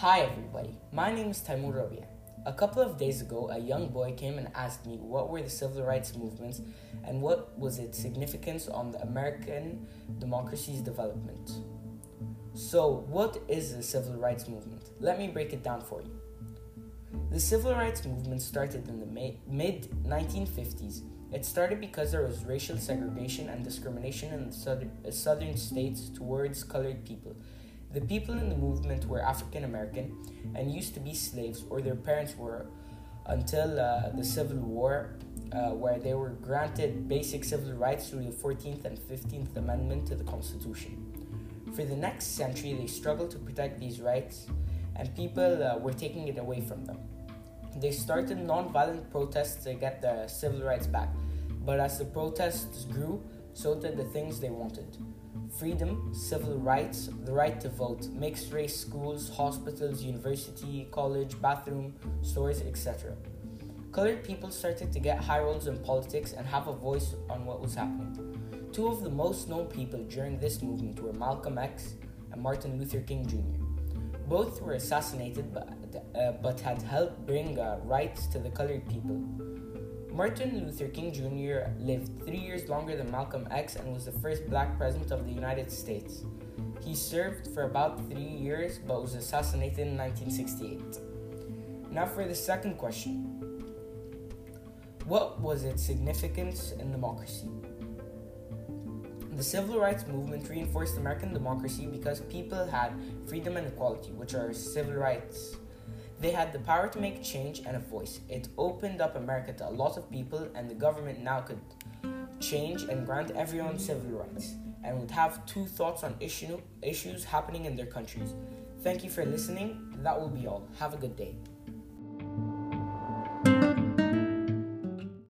Hi everybody, my name is Taimur Rabia. A couple of days ago, a young boy came and asked me what were the civil rights movements and what was its significance on the American democracy's development. So, what is the civil rights movement? Let me break it down for you. The civil rights movement started in the mid 1950s. It started because there was racial segregation and discrimination in the southern states towards colored people the people in the movement were African American and used to be slaves, or their parents were, until uh, the Civil War, uh, where they were granted basic civil rights through the 14th and 15th Amendment to the Constitution. For the next century, they struggled to protect these rights, and people uh, were taking it away from them. They started non-violent protests to get their civil rights back, but as the protests grew, so did the things they wanted freedom, civil rights, the right to vote, mixed race schools, hospitals, university, college, bathroom, stores, etc. Colored people started to get high roles in politics and have a voice on what was happening. Two of the most known people during this movement were Malcolm X and Martin Luther King Jr. Both were assassinated but, uh, but had helped bring uh, rights to the colored people. Martin Luther King Jr. lived three years longer than Malcolm X and was the first black president of the United States. He served for about three years but was assassinated in 1968. Now, for the second question What was its significance in democracy? The civil rights movement reinforced American democracy because people had freedom and equality, which are civil rights they had the power to make change and a voice. It opened up America to a lot of people, and the government now could change and grant everyone civil rights and would have two thoughts on issue, issues happening in their countries. Thank you for listening. That will be all. Have a good day.